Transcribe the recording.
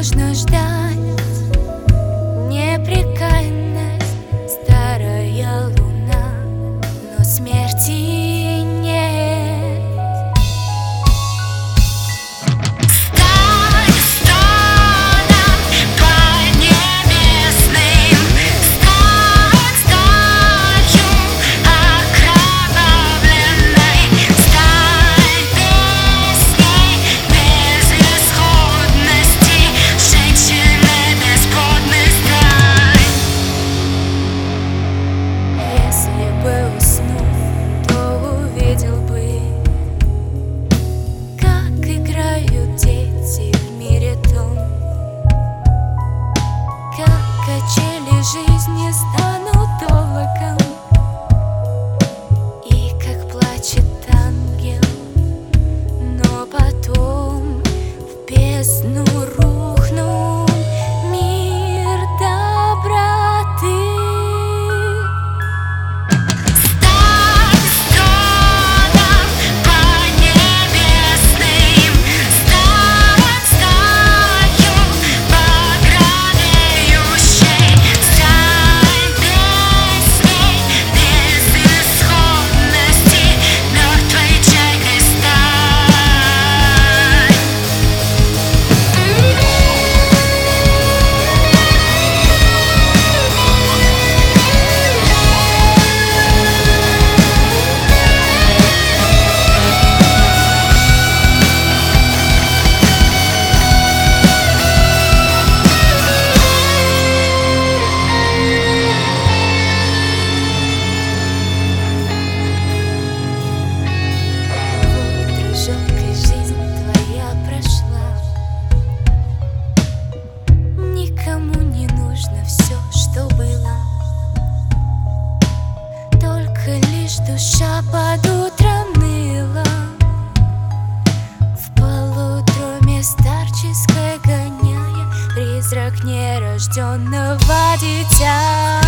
можно ждать. Только лишь душа под утром ныла. В полудроме старческой гоняя Призрак нерожденного дитя.